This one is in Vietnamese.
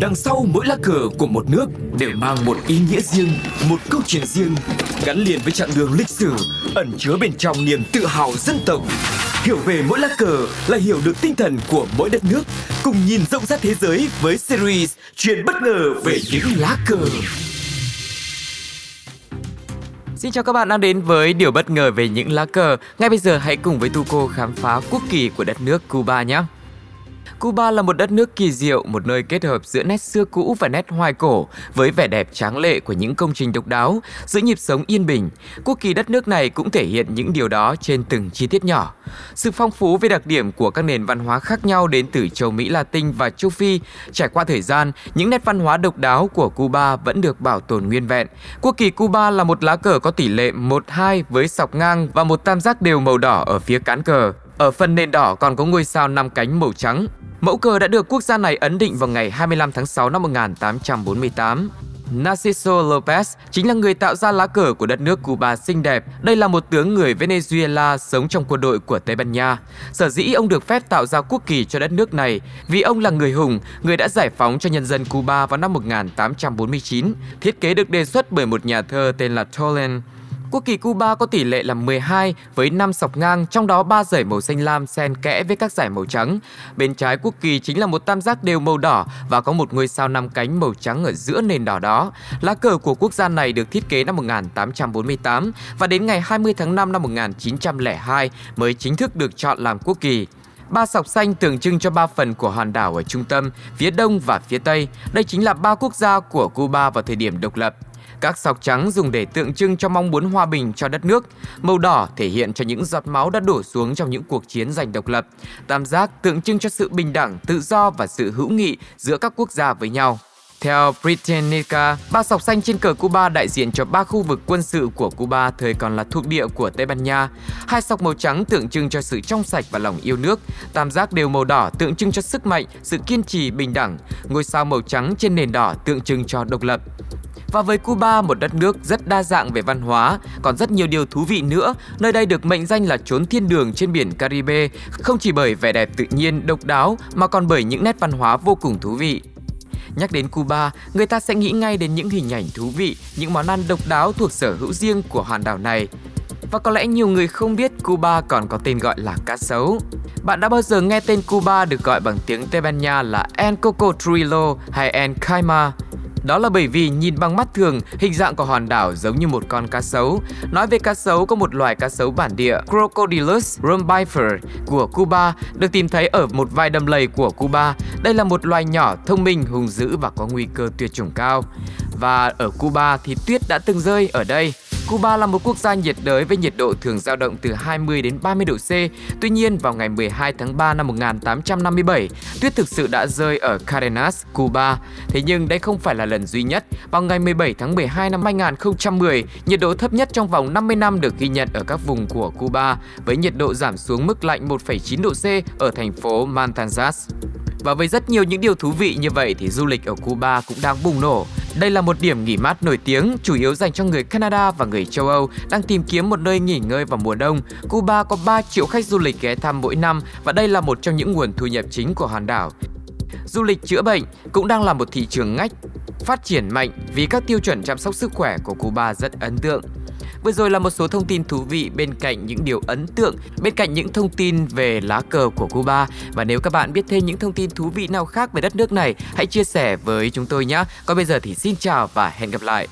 Đằng sau mỗi lá cờ của một nước đều mang một ý nghĩa riêng, một câu chuyện riêng, gắn liền với chặng đường lịch sử, ẩn chứa bên trong niềm tự hào dân tộc. Hiểu về mỗi lá cờ là hiểu được tinh thần của mỗi đất nước, cùng nhìn rộng rãi thế giới với series Chuyện bất ngờ về những lá cờ. Xin chào các bạn đang đến với điều bất ngờ về những lá cờ. Ngay bây giờ hãy cùng với Tuco khám phá quốc kỳ của đất nước Cuba nhé. Cuba là một đất nước kỳ diệu, một nơi kết hợp giữa nét xưa cũ và nét hoài cổ với vẻ đẹp tráng lệ của những công trình độc đáo, giữa nhịp sống yên bình. Quốc kỳ đất nước này cũng thể hiện những điều đó trên từng chi tiết nhỏ. Sự phong phú về đặc điểm của các nền văn hóa khác nhau đến từ châu Mỹ Latin và châu Phi, trải qua thời gian, những nét văn hóa độc đáo của Cuba vẫn được bảo tồn nguyên vẹn. Quốc kỳ Cuba là một lá cờ có tỷ lệ 1-2 với sọc ngang và một tam giác đều màu đỏ ở phía cán cờ. Ở phần nền đỏ còn có ngôi sao năm cánh màu trắng. Mẫu cờ đã được quốc gia này ấn định vào ngày 25 tháng 6 năm 1848. Narciso Lopez chính là người tạo ra lá cờ của đất nước Cuba xinh đẹp. Đây là một tướng người Venezuela sống trong quân đội của Tây Ban Nha. Sở dĩ ông được phép tạo ra quốc kỳ cho đất nước này vì ông là người hùng, người đã giải phóng cho nhân dân Cuba vào năm 1849. Thiết kế được đề xuất bởi một nhà thơ tên là Tolent Quốc kỳ Cuba có tỷ lệ là 12 với 5 sọc ngang, trong đó 3 dải màu xanh lam xen kẽ với các dải màu trắng. Bên trái quốc kỳ chính là một tam giác đều màu đỏ và có một ngôi sao năm cánh màu trắng ở giữa nền đỏ đó. Lá cờ của quốc gia này được thiết kế năm 1848 và đến ngày 20 tháng 5 năm 1902 mới chính thức được chọn làm quốc kỳ. Ba sọc xanh tượng trưng cho ba phần của hòn đảo ở trung tâm, phía đông và phía tây. Đây chính là ba quốc gia của Cuba vào thời điểm độc lập. Các sọc trắng dùng để tượng trưng cho mong muốn hòa bình cho đất nước. Màu đỏ thể hiện cho những giọt máu đã đổ xuống trong những cuộc chiến giành độc lập. Tam giác tượng trưng cho sự bình đẳng, tự do và sự hữu nghị giữa các quốc gia với nhau. Theo Britannica, ba sọc xanh trên cờ Cuba đại diện cho ba khu vực quân sự của Cuba thời còn là thuộc địa của Tây Ban Nha. Hai sọc màu trắng tượng trưng cho sự trong sạch và lòng yêu nước. Tam giác đều màu đỏ tượng trưng cho sức mạnh, sự kiên trì, bình đẳng. Ngôi sao màu trắng trên nền đỏ tượng trưng cho độc lập. Và với Cuba, một đất nước rất đa dạng về văn hóa, còn rất nhiều điều thú vị nữa. Nơi đây được mệnh danh là chốn thiên đường trên biển Caribe, không chỉ bởi vẻ đẹp tự nhiên, độc đáo mà còn bởi những nét văn hóa vô cùng thú vị. Nhắc đến Cuba, người ta sẽ nghĩ ngay đến những hình ảnh thú vị, những món ăn độc đáo thuộc sở hữu riêng của hòn đảo này. Và có lẽ nhiều người không biết Cuba còn có tên gọi là cá sấu. Bạn đã bao giờ nghe tên Cuba được gọi bằng tiếng Tây Ban Nha là En Cocodrilo hay El Caima? Đó là bởi vì nhìn bằng mắt thường, hình dạng của hòn đảo giống như một con cá sấu. Nói về cá sấu, có một loài cá sấu bản địa Crocodylus rumbifer của Cuba được tìm thấy ở một vài đầm lầy của Cuba. Đây là một loài nhỏ, thông minh, hung dữ và có nguy cơ tuyệt chủng cao. Và ở Cuba thì tuyết đã từng rơi ở đây. Cuba là một quốc gia nhiệt đới với nhiệt độ thường dao động từ 20 đến 30 độ C. Tuy nhiên, vào ngày 12 tháng 3 năm 1857, tuyết thực sự đã rơi ở Cardenas, Cuba. Thế nhưng đây không phải là lần duy nhất. Vào ngày 17 tháng 12 năm 2010, nhiệt độ thấp nhất trong vòng 50 năm được ghi nhận ở các vùng của Cuba, với nhiệt độ giảm xuống mức lạnh 1,9 độ C ở thành phố Matanzas. Và với rất nhiều những điều thú vị như vậy thì du lịch ở Cuba cũng đang bùng nổ. Đây là một điểm nghỉ mát nổi tiếng, chủ yếu dành cho người Canada và người châu Âu đang tìm kiếm một nơi nghỉ ngơi vào mùa đông. Cuba có 3 triệu khách du lịch ghé thăm mỗi năm và đây là một trong những nguồn thu nhập chính của hòn đảo. Du lịch chữa bệnh cũng đang là một thị trường ngách phát triển mạnh vì các tiêu chuẩn chăm sóc sức khỏe của Cuba rất ấn tượng. Vừa rồi là một số thông tin thú vị bên cạnh những điều ấn tượng, bên cạnh những thông tin về lá cờ của Cuba. Và nếu các bạn biết thêm những thông tin thú vị nào khác về đất nước này, hãy chia sẻ với chúng tôi nhé. Còn bây giờ thì xin chào và hẹn gặp lại.